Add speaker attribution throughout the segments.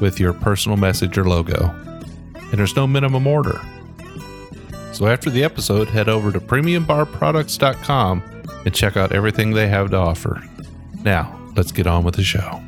Speaker 1: with your personal message or logo. And there's no minimum order. So after the episode, head over to premiumbarproducts.com and check out everything they have to offer. Now, let's get on with the show.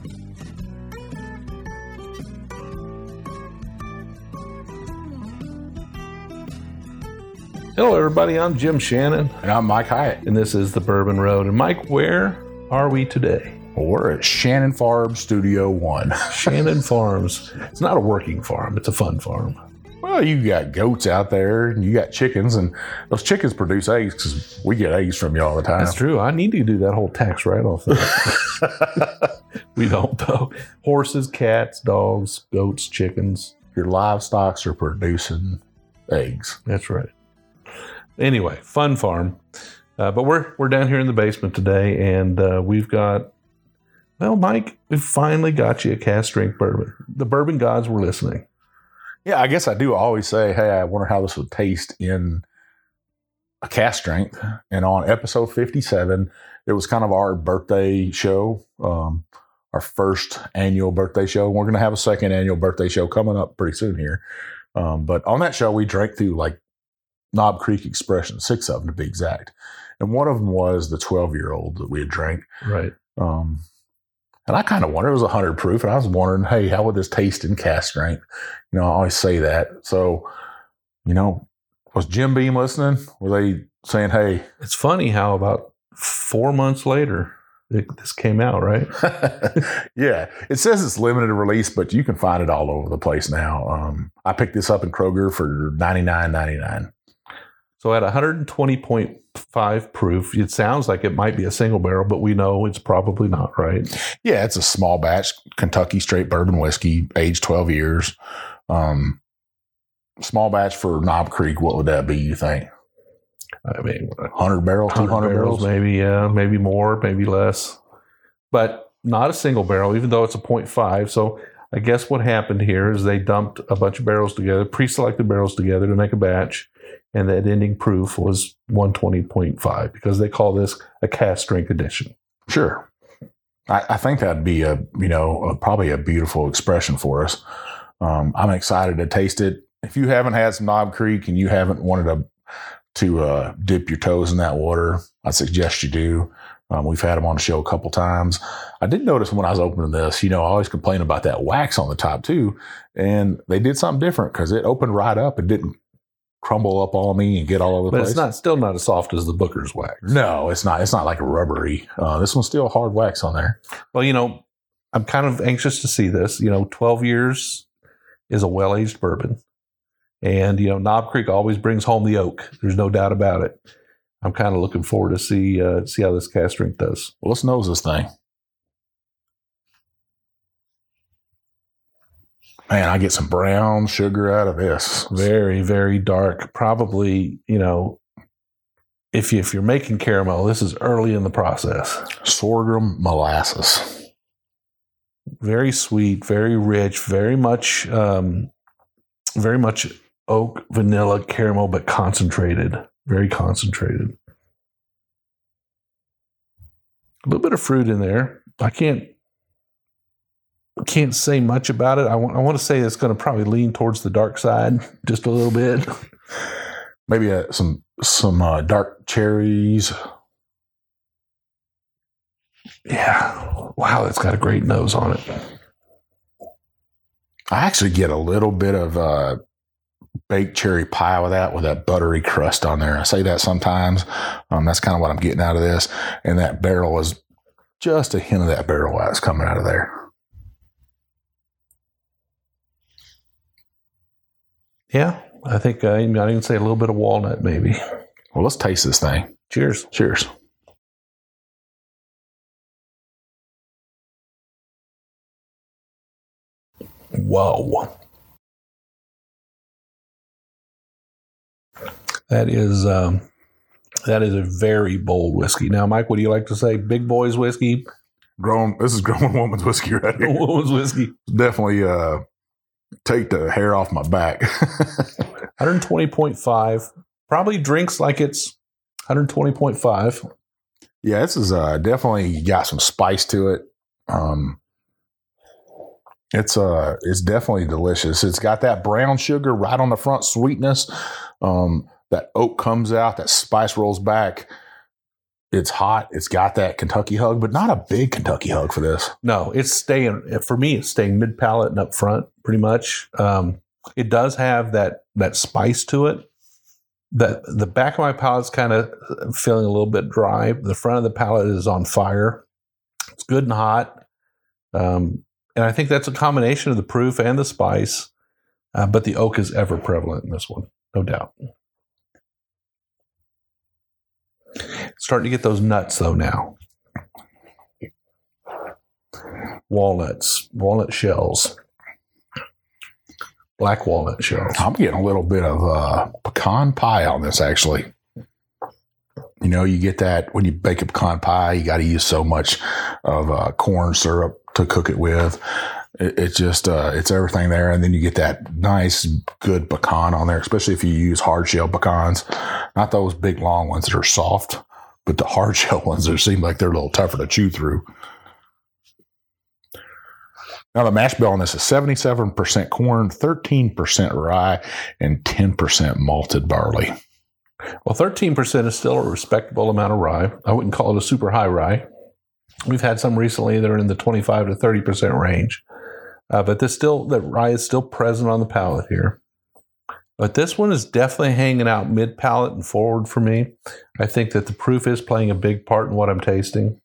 Speaker 1: Hello, everybody. I'm Jim Shannon,
Speaker 2: And I'm Mike Hyatt.
Speaker 1: and this is the Bourbon Road. And Mike, where are we today?
Speaker 2: We're at Shannon Farm Studio One.
Speaker 1: Shannon Farms. It's not a working farm; it's a fun farm.
Speaker 2: Well, you got goats out there, and you got chickens, and those chickens produce eggs because we get eggs from you all the time.
Speaker 1: That's true. I need to do that whole tax write-off. thing. we don't though. Horses, cats, dogs, goats, chickens.
Speaker 2: Your livestocks are producing eggs.
Speaker 1: That's right. Anyway, fun farm. Uh, but we're we're down here in the basement today, and uh, we've got. Well, Mike, we finally got you a cask strength bourbon. The bourbon gods were listening.
Speaker 2: Yeah, I guess I do always say, hey, I wonder how this would taste in a cask strength. And on episode 57, it was kind of our birthday show, um, our first annual birthday show. We're going to have a second annual birthday show coming up pretty soon here. Um, but on that show, we drank through like Knob Creek Expression, six of them to be exact. And one of them was the 12 year old that we had drank.
Speaker 1: Right.
Speaker 2: Um, and I kind of wonder, it was 100 proof, and I was wondering, hey, how would this taste in cask strength? You know, I always say that. So, you know, was Jim Beam listening? Were they saying, hey,
Speaker 1: It's funny how about four months later it, this came out, right?
Speaker 2: yeah, it says it's limited release, but you can find it all over the place now. Um, I picked this up in Kroger for 99.99.
Speaker 1: So at 120.5 proof, it sounds like it might be a single barrel, but we know it's probably not, right?
Speaker 2: Yeah, it's a small batch Kentucky straight bourbon whiskey, aged 12 years. Um, small batch for Knob Creek, what would that be, you think?
Speaker 1: I mean,
Speaker 2: 100 barrels,
Speaker 1: 100
Speaker 2: 200
Speaker 1: barrels,
Speaker 2: barrels?
Speaker 1: maybe, yeah, maybe more, maybe less, but not a single barrel, even though it's a 0.5. So I guess what happened here is they dumped a bunch of barrels together, pre-selected barrels together to make a batch, and that ending proof was 120.5 because they call this a cask strength edition.
Speaker 2: Sure. I, I think that'd be a, you know, a, probably a beautiful expression for us. Um, I'm excited to taste it. If you haven't had some Knob Creek and you haven't wanted to, to uh, dip your toes in that water, I suggest you do. Um, we've had them on the show a couple times. I did notice when I was opening this, you know, I always complain about that wax on the top too. And they did something different because it opened right up. It didn't crumble up on me and get all over the place.
Speaker 1: But
Speaker 2: place.
Speaker 1: it's not still not as soft as the Booker's wax.
Speaker 2: No, it's not. It's not like a rubbery. Uh, this one's still hard wax on there.
Speaker 1: Well, you know, I'm kind of anxious to see this. You know, 12 years is a well aged bourbon. And, you know, Knob Creek always brings home the oak. There's no doubt about it. I'm kind of looking forward to see uh, see how this cask strength does.
Speaker 2: Well, let's nose this thing. Man, I get some brown sugar out of this.
Speaker 1: Very, very dark. Probably, you know, if you, if you're making caramel, this is early in the process.
Speaker 2: Sorghum molasses.
Speaker 1: Very sweet, very rich, very much, um, very much oak, vanilla, caramel, but concentrated. Very concentrated. A little bit of fruit in there. I can't can't say much about it. I want I want to say it's going to probably lean towards the dark side just a little bit.
Speaker 2: Maybe uh, some some uh, dark cherries.
Speaker 1: Yeah. Wow, that's got a great nose on it.
Speaker 2: I actually get a little bit of uh, baked cherry pie with that, with that buttery crust on there. I say that sometimes. Um, that's kind of what I'm getting out of this. And that barrel is just a hint of that barrel wax coming out of there.
Speaker 1: Yeah, I think uh, I even say a little bit of walnut, maybe.
Speaker 2: Well, let's taste this thing.
Speaker 1: Cheers.
Speaker 2: Cheers.
Speaker 1: Whoa. That is um, that is a very bold whiskey. Now, Mike, what do you like to say? Big boys whiskey,
Speaker 2: Grown. This is grown woman's whiskey right here.
Speaker 1: woman's whiskey.
Speaker 2: Definitely uh, take the hair off my back.
Speaker 1: 120.5. Probably drinks like it's 120.5.
Speaker 2: yeah, this is uh, definitely got some spice to it. Um, it's uh, it's definitely delicious. It's got that brown sugar right on the front, sweetness. Um, that oak comes out, that spice rolls back. It's hot. It's got that Kentucky hug, but not a big Kentucky hug for this.
Speaker 1: No, it's staying for me. It's staying mid palate and up front, pretty much. Um, it does have that that spice to it. The the back of my palate's kind of feeling a little bit dry. The front of the palate is on fire. It's good and hot, um, and I think that's a combination of the proof and the spice. Uh, but the oak is ever prevalent in this one, no doubt. Starting to get those nuts though now. Walnuts, walnut shells, black walnut shells.
Speaker 2: I'm getting a little bit of uh, pecan pie on this, actually. You know, you get that when you bake a pecan pie, you got to use so much of uh, corn syrup to cook it with. It, it's just, uh, it's everything there. And then you get that nice, good pecan on there, especially if you use hard shell pecans, not those big long ones that are soft, but the hard shell ones that seem like they're a little tougher to chew through. Now, the mash bill on this is 77% corn, 13% rye, and 10% malted barley.
Speaker 1: Well, 13% is still a respectable amount of rye. I wouldn't call it a super high rye. We've had some recently that are in the 25 to 30% range. Uh, but this still, the rye is still present on the palate here. But this one is definitely hanging out mid palate and forward for me. I think that the proof is playing a big part in what I'm tasting.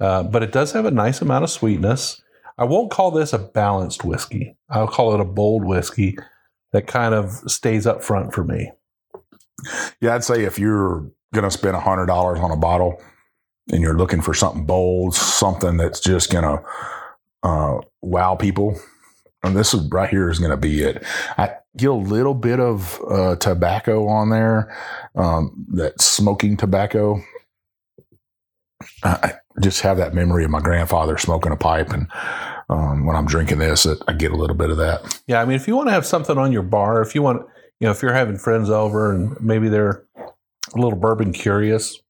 Speaker 1: Uh, but it does have a nice amount of sweetness. I won't call this a balanced whiskey. I'll call it a bold whiskey that kind of stays up front for me.
Speaker 2: Yeah, I'd say if you're going to spend $100 on a bottle and you're looking for something bold, something that's just going to uh, wow people, and this is right here is going to be it. I get a little bit of uh, tobacco on there, um, that smoking tobacco. I just have that memory of my grandfather smoking a pipe, and um, when I'm drinking this, it, I get a little bit of that.
Speaker 1: Yeah, I mean, if you want to have something on your bar, if you want, you know, if you're having friends over and maybe they're a little bourbon curious,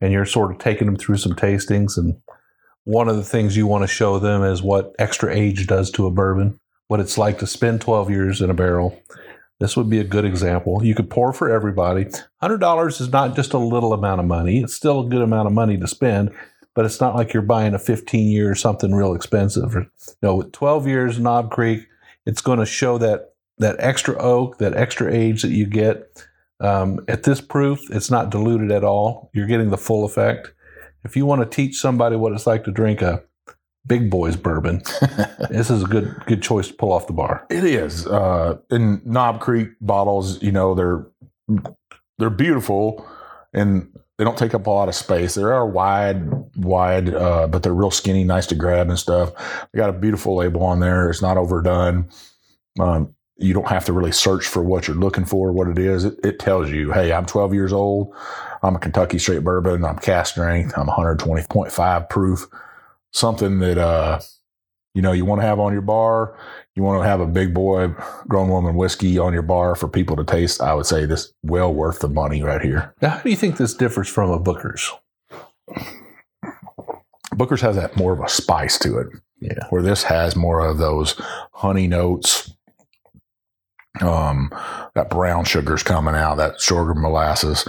Speaker 1: and you're sort of taking them through some tastings, and one of the things you want to show them is what extra age does to a bourbon, what it's like to spend 12 years in a barrel. This would be a good example. You could pour for everybody. $100 is not just a little amount of money. It's still a good amount of money to spend, but it's not like you're buying a 15 year something real expensive. You know, with 12 years Knob Creek, it's going to show that that extra oak, that extra age that you get. Um, at this proof, it's not diluted at all. You're getting the full effect. If you want to teach somebody what it's like to drink a big boys bourbon, this is a good good choice to pull off the bar.
Speaker 2: It is. Uh, in Knob Creek bottles, you know, they're they're beautiful and they don't take up a lot of space. They are wide, wide, uh, but they're real skinny, nice to grab and stuff. They got a beautiful label on there. It's not overdone. Um, you don't have to really search for what you're looking for, what it is. It, it tells you, hey, I'm 12 years old. I'm a Kentucky straight bourbon. I'm cask strength. I'm 120.5 proof. Something that, uh, you know, you want to have on your bar. You want to have a big boy, grown woman whiskey on your bar for people to taste. I would say this well worth the money right here.
Speaker 1: Now, how do you think this differs from a Booker's?
Speaker 2: Booker's has that more of a spice to it.
Speaker 1: Yeah.
Speaker 2: Where this has more of those honey notes. Um, that brown sugar's coming out, that sugar molasses.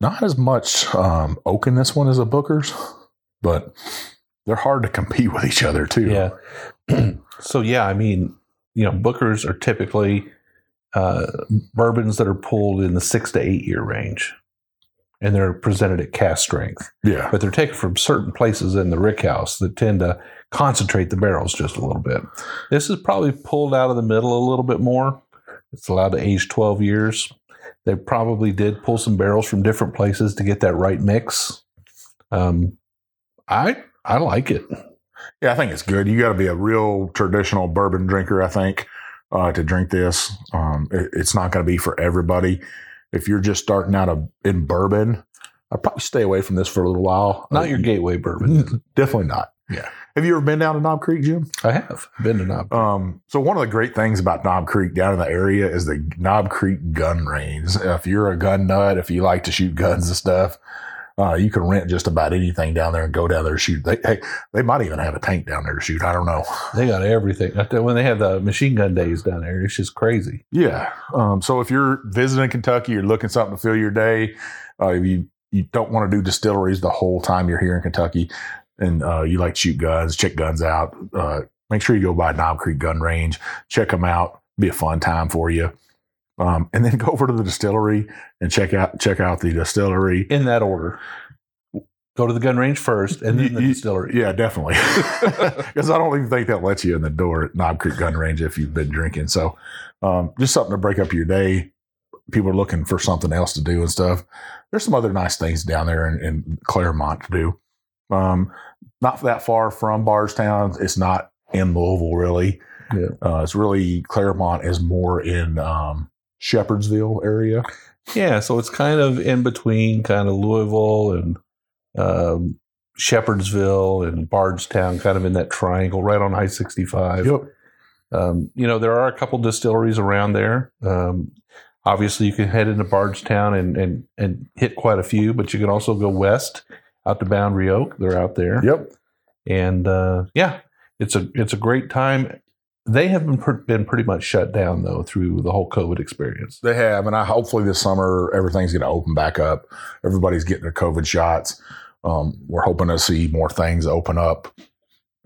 Speaker 2: Not as much um, oak in this one as a Booker's, but they're hard to compete with each other too.
Speaker 1: Yeah. so yeah, I mean, you know, Bookers are typically uh, bourbons that are pulled in the six to eight year range, and they're presented at cask strength.
Speaker 2: Yeah.
Speaker 1: But they're taken from certain places in the rick house that tend to concentrate the barrels just a little bit. This is probably pulled out of the middle a little bit more. It's allowed to age 12 years. They probably did pull some barrels from different places to get that right mix. Um, I I like it.
Speaker 2: Yeah, I think it's good. You got to be a real traditional bourbon drinker, I think, uh, to drink this. Um, it- it's not going to be for everybody. If you're just starting out a, in bourbon, I'd probably stay away from this for a little while.
Speaker 1: Not your gateway bourbon.
Speaker 2: Definitely not.
Speaker 1: Yeah.
Speaker 2: Have you ever been down to Knob Creek, Jim?
Speaker 1: I have been to Knob.
Speaker 2: Um, so one of the great things about Knob Creek down in the area is the Knob Creek gun range. If you're a gun nut, if you like to shoot guns and stuff, uh, you can rent just about anything down there and go down there and shoot. They, hey, they might even have a tank down there to shoot. I don't know.
Speaker 1: They got everything. I tell you, When they have the machine gun days down there, it's just crazy.
Speaker 2: Yeah. Um, so if you're visiting Kentucky, you're looking something to fill your day. Uh, if you you don't want to do distilleries the whole time you're here in Kentucky, and uh, you like to shoot guns, check guns out. Uh, make sure you go by Knob Creek Gun Range, check them out. Be a fun time for you. Um, and then go over to the distillery and check out check out the distillery.
Speaker 1: In that order. Go to the gun range first and then the
Speaker 2: You- you-
Speaker 1: distillery.
Speaker 2: Yeah, definitely. Because I don't even think that lets you in the door at Knob Creek Gun Range if you've been drinking. So, um, just something to break up your day. People are looking for something else to do and stuff. There's some other nice things down there in, in Clermont to do. Um, not that far from Bardstown. It's not in Louisville, really.
Speaker 1: Yeah.
Speaker 2: Uh, it's really Clermont is more in um, Shepherdsville area.
Speaker 1: Yeah, so it's kind of in between kind of Louisville and um, Shepherdsville and Bardstown, kind of in that triangle right on I 65.
Speaker 2: Yep.
Speaker 1: Um, you know, there are a couple distilleries around there. Um, obviously, you can head into Bardstown and, and, and hit quite a few, but you can also go west out to Boundary Oak. They're out there.
Speaker 2: Yep.
Speaker 1: And uh, yeah, it's a it's a great time. They have been, been pretty much shut down, though, through the whole COVID experience.
Speaker 2: They have, and I hopefully this summer everything's going to open back up. Everybody's getting their COVID shots. Um, we're hoping to see more things open up.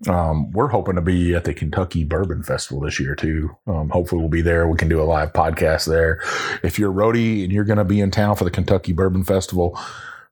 Speaker 2: Um, we're hoping to be at the Kentucky Bourbon Festival this year too. Um, hopefully we'll be there. We can do a live podcast there. If you're a roadie and you're going to be in town for the Kentucky Bourbon Festival,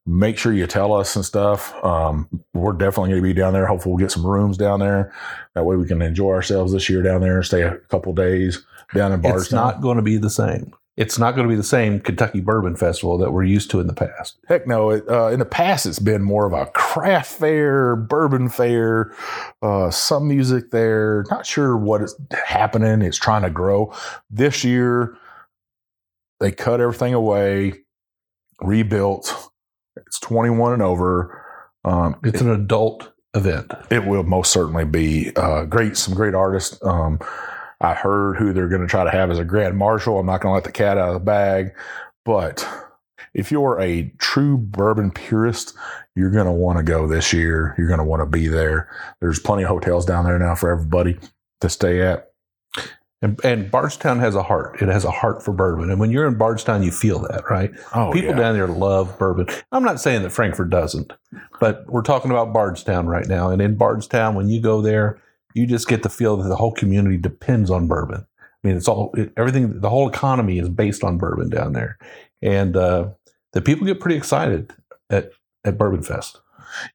Speaker 2: make sure you tell us and stuff. Um, we're definitely going to be down there. Hopefully we'll get some rooms down there. That way we can enjoy ourselves this year down there. And stay a couple days down in Bardstown.
Speaker 1: It's not going to be the same. It's not going to be the same Kentucky Bourbon Festival that we're used to in the past.
Speaker 2: Heck no! It, uh, in the past, it's been more of a craft fair, bourbon fair, uh, some music there. Not sure what is happening. It's trying to grow. This year, they cut everything away, rebuilt. It's 21 and over. Um,
Speaker 1: It's an adult event.
Speaker 2: it will most certainly be uh, great. Some great artists. Um, I heard who they're going to try to have as a grand marshal. I'm not going to let the cat out of the bag, but if you're a true bourbon purist, you're going to want to go this year. You're going to want to be there. There's plenty of hotels down there now for everybody to stay at.
Speaker 1: And, and Bardstown has a heart. It has a heart for bourbon. And when you're in Bardstown, you feel that, right?
Speaker 2: Oh,
Speaker 1: People
Speaker 2: yeah.
Speaker 1: down there love bourbon. I'm not saying that Frankfort doesn't, but we're talking about Bardstown right now. And in Bardstown, when you go there, you just get the feel that the whole community depends on bourbon. I mean, it's all it, everything. The whole economy is based on bourbon down there, and uh, the people get pretty excited at at Bourbon Fest.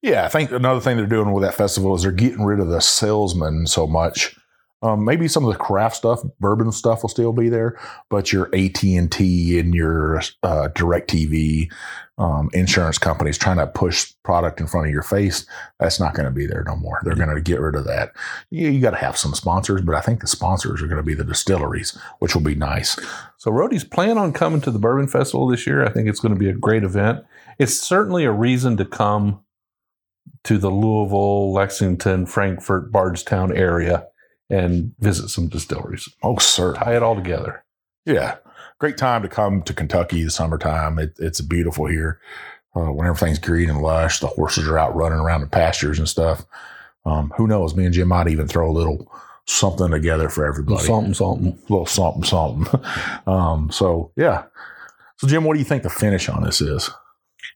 Speaker 2: Yeah, I think another thing they're doing with that festival is they're getting rid of the salesmen so much. Um, maybe some of the craft stuff, bourbon stuff, will still be there, but your AT and T and your uh, Direct TV um, insurance companies trying to push product in front of your face, that's not going to be there no more. They're going to get rid of that. Yeah, you got to have some sponsors, but I think the sponsors are going to be the distilleries, which will be nice.
Speaker 1: So Roadies plan on coming to the Bourbon Festival this year. I think it's going to be a great event. It's certainly a reason to come to the Louisville, Lexington, Frankfort, Bardstown area and visit some distilleries.
Speaker 2: Oh, sir.
Speaker 1: Tie it all together.
Speaker 2: Yeah, great time to come to Kentucky the summertime. It, it's beautiful here uh, when everything's green and lush. The horses are out running around the pastures and stuff. Um, who knows? Me and Jim might even throw a little something together for everybody.
Speaker 1: Something, something.
Speaker 2: A little something, something. um, so yeah. So Jim, what do you think the finish on this is?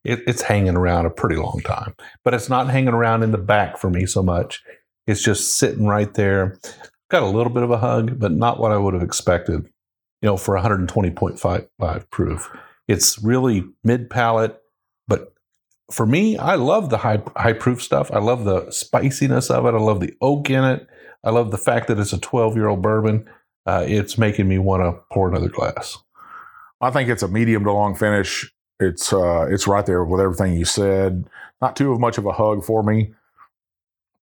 Speaker 1: It, it's hanging around a pretty long time, but it's not hanging around in the back for me so much. It's just sitting right there. Got a little bit of a hug, but not what I would have expected, you know, for 120.55 proof. It's really mid palate, but for me, I love the high high proof stuff. I love the spiciness of it. I love the oak in it. I love the fact that it's a 12 year old bourbon. Uh, it's making me want to pour another glass.
Speaker 2: I think it's a medium to long finish. It's uh, it's right there with everything you said. Not too much of a hug for me.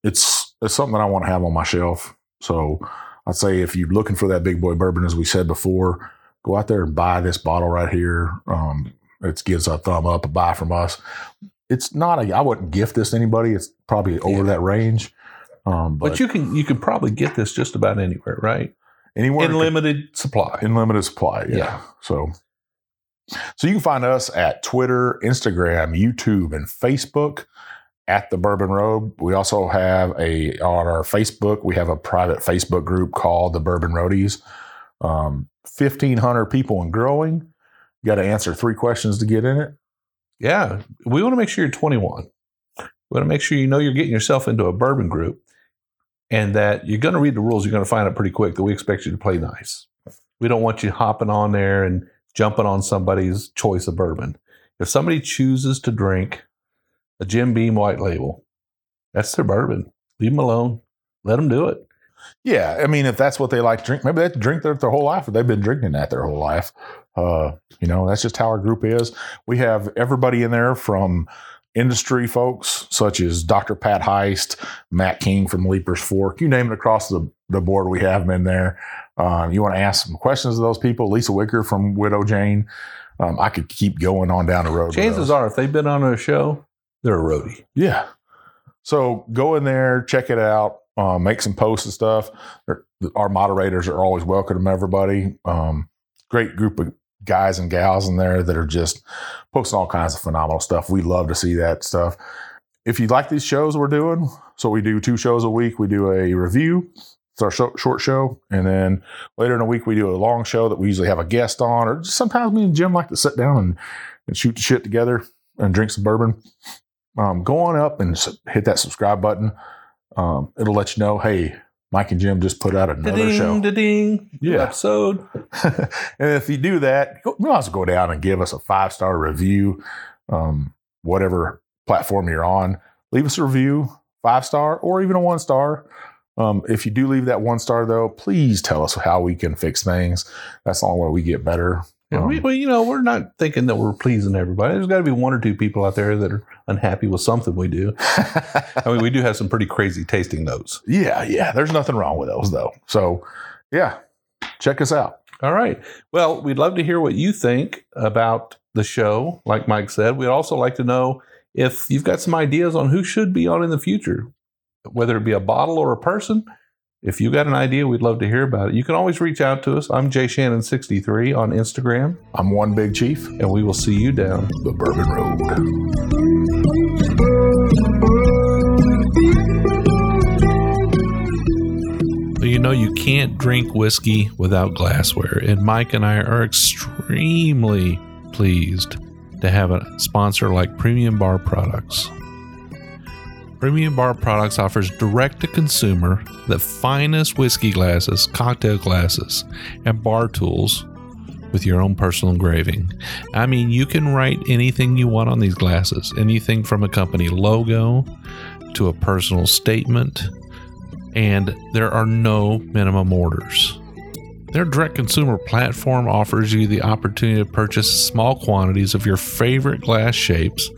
Speaker 2: It's it's something that I want to have on my shelf. So I'd say if you're looking for that big boy bourbon, as we said before, go out there and buy this bottle right here. Um, it gives a thumb up, a buy from us. It's not a. I wouldn't gift this to anybody. It's probably over
Speaker 1: Yeah.
Speaker 2: that range. Um,
Speaker 1: But,
Speaker 2: but,
Speaker 1: you can you can probably get this just about anywhere, right?
Speaker 2: anywhere
Speaker 1: In limited supply.
Speaker 2: in limited supply. Yeah.
Speaker 1: Yeah.
Speaker 2: So, so you can find us at Twitter, Instagram, YouTube, and Facebook at the Bourbon Road. We also have a on our Facebook. We have a private Facebook group called the Bourbon Roadies. Um, Fifteen hundred people and growing. You got to answer three questions to get in it.
Speaker 1: Yeah, we want to make sure you're 21. We want to make sure you know you're getting yourself into a bourbon group and that you're going to read the rules. You're going to find out pretty quick that we expect you to play nice. We don't want you hopping on there and jumping on somebody's choice of bourbon. If somebody chooses to drink a Jim Beam white label, that's their bourbon. Leave them alone. Let them do it.
Speaker 2: Yeah, I mean, if that's what they like to drink, maybe they drink that their whole life, or they've been drinking that their whole life. Uh, you know, that's just how our group is. We have everybody in there from industry folks such as Dr. Pat Heist, Matt King from Leiper's Fork, you name it across the, the board, we have them in there. Um, you want to ask some questions of those people, Lisa Wicker from Widow Jane. Um, I could keep going on down the road.
Speaker 1: Chances are, if they've been on a show, they're a roadie.
Speaker 2: Yeah. So go in there, check it out, uh, make some posts and stuff. Our- moderators are always welcome everybody. Um, great group of guys and gals in there that are just posting all kinds of phenomenal stuff. We love to see that stuff. If you like these shows we're doing, so we do two shows a week. We do a review. It's our sho- short show, and then later in the week we do a long show that we usually have a guest on, or just sometimes me and Jim like to sit down and, and shoot the shit together and drink some bourbon um, go on up and hit that subscribe button. Um, it'll let you know, hey, Mike and Jim just put out another
Speaker 1: Da-ding,
Speaker 2: show.
Speaker 1: da-ding, new
Speaker 2: Yeah.
Speaker 1: episode.
Speaker 2: and if you do that, you well go down and give us a five star review, um, whatever platform you're on. Leave us a review, five star or even a one star. Um, if you do leave that one star, though, please tell us how we can fix things. That's the only way we get better.
Speaker 1: Yeah, we,
Speaker 2: Um,
Speaker 1: well, you know, we're not thinking that we're pleasing everybody. There's got to be one or two people out there that are unhappy with something we do. I mean, we do have some pretty crazy tasting notes.
Speaker 2: yeah, yeah. There's nothing wrong with those, though. So, yeah, check us out.
Speaker 1: All right. Well, we'd love to hear what you think about the show. Like Mike said, we'd also like to know if you've got some ideas on who should be on in the future, whether it be a bottle or a person. If you've got an idea, we'd love to hear about it. You can always reach out to us. I'm Jay Shannon63 on Instagram,
Speaker 2: I'm one big chief,
Speaker 1: and we will see you down
Speaker 2: the Bourbon Road.
Speaker 1: Know, you can't drink whiskey without glassware, and Mike and I are extremely pleased to have a sponsor like Premium Bar Products. Premium Bar Products offers direct to consumer the finest whiskey glasses, cocktail glasses, and bar tools with your own personal engraving. I mean, you can write anything you want on these glasses, anything from a company logo to a personal statement and there are no minimum orders. Their direct consumer platform offers you the opportunity to purchase small quantities of your favorite glass shapes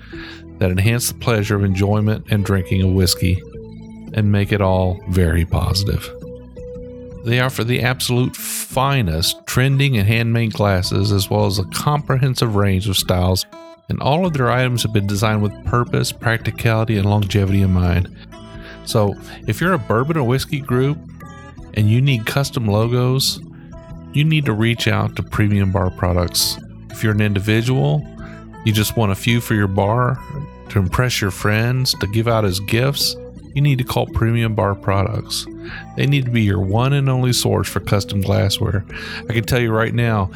Speaker 1: that enhance the pleasure of enjoyment and drinking of whiskey and make it all very positive. They offer the absolute finest trending and handmade glasses as well as a comprehensive range of styles, and all of their items have been designed with purpose, practicality, and longevity in mind. So, if you're a bourbon or whiskey group and you need custom logos, you need to reach out to Premium Bar Products. If you're an individual, you just want a few for your bar to impress your friends, to give out as gifts, you need to call Premium Bar Products. They need to be your one and only source for custom glassware. I can tell you right now,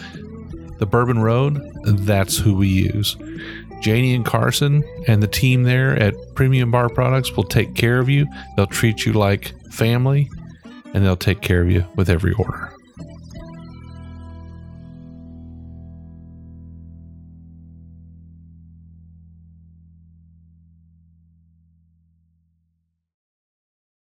Speaker 1: the Bourbon Road, that's who we use. Janie and Carson and the team there at Premium Bar Products will take care of you. They'll treat you like family and they'll take care of you with every order.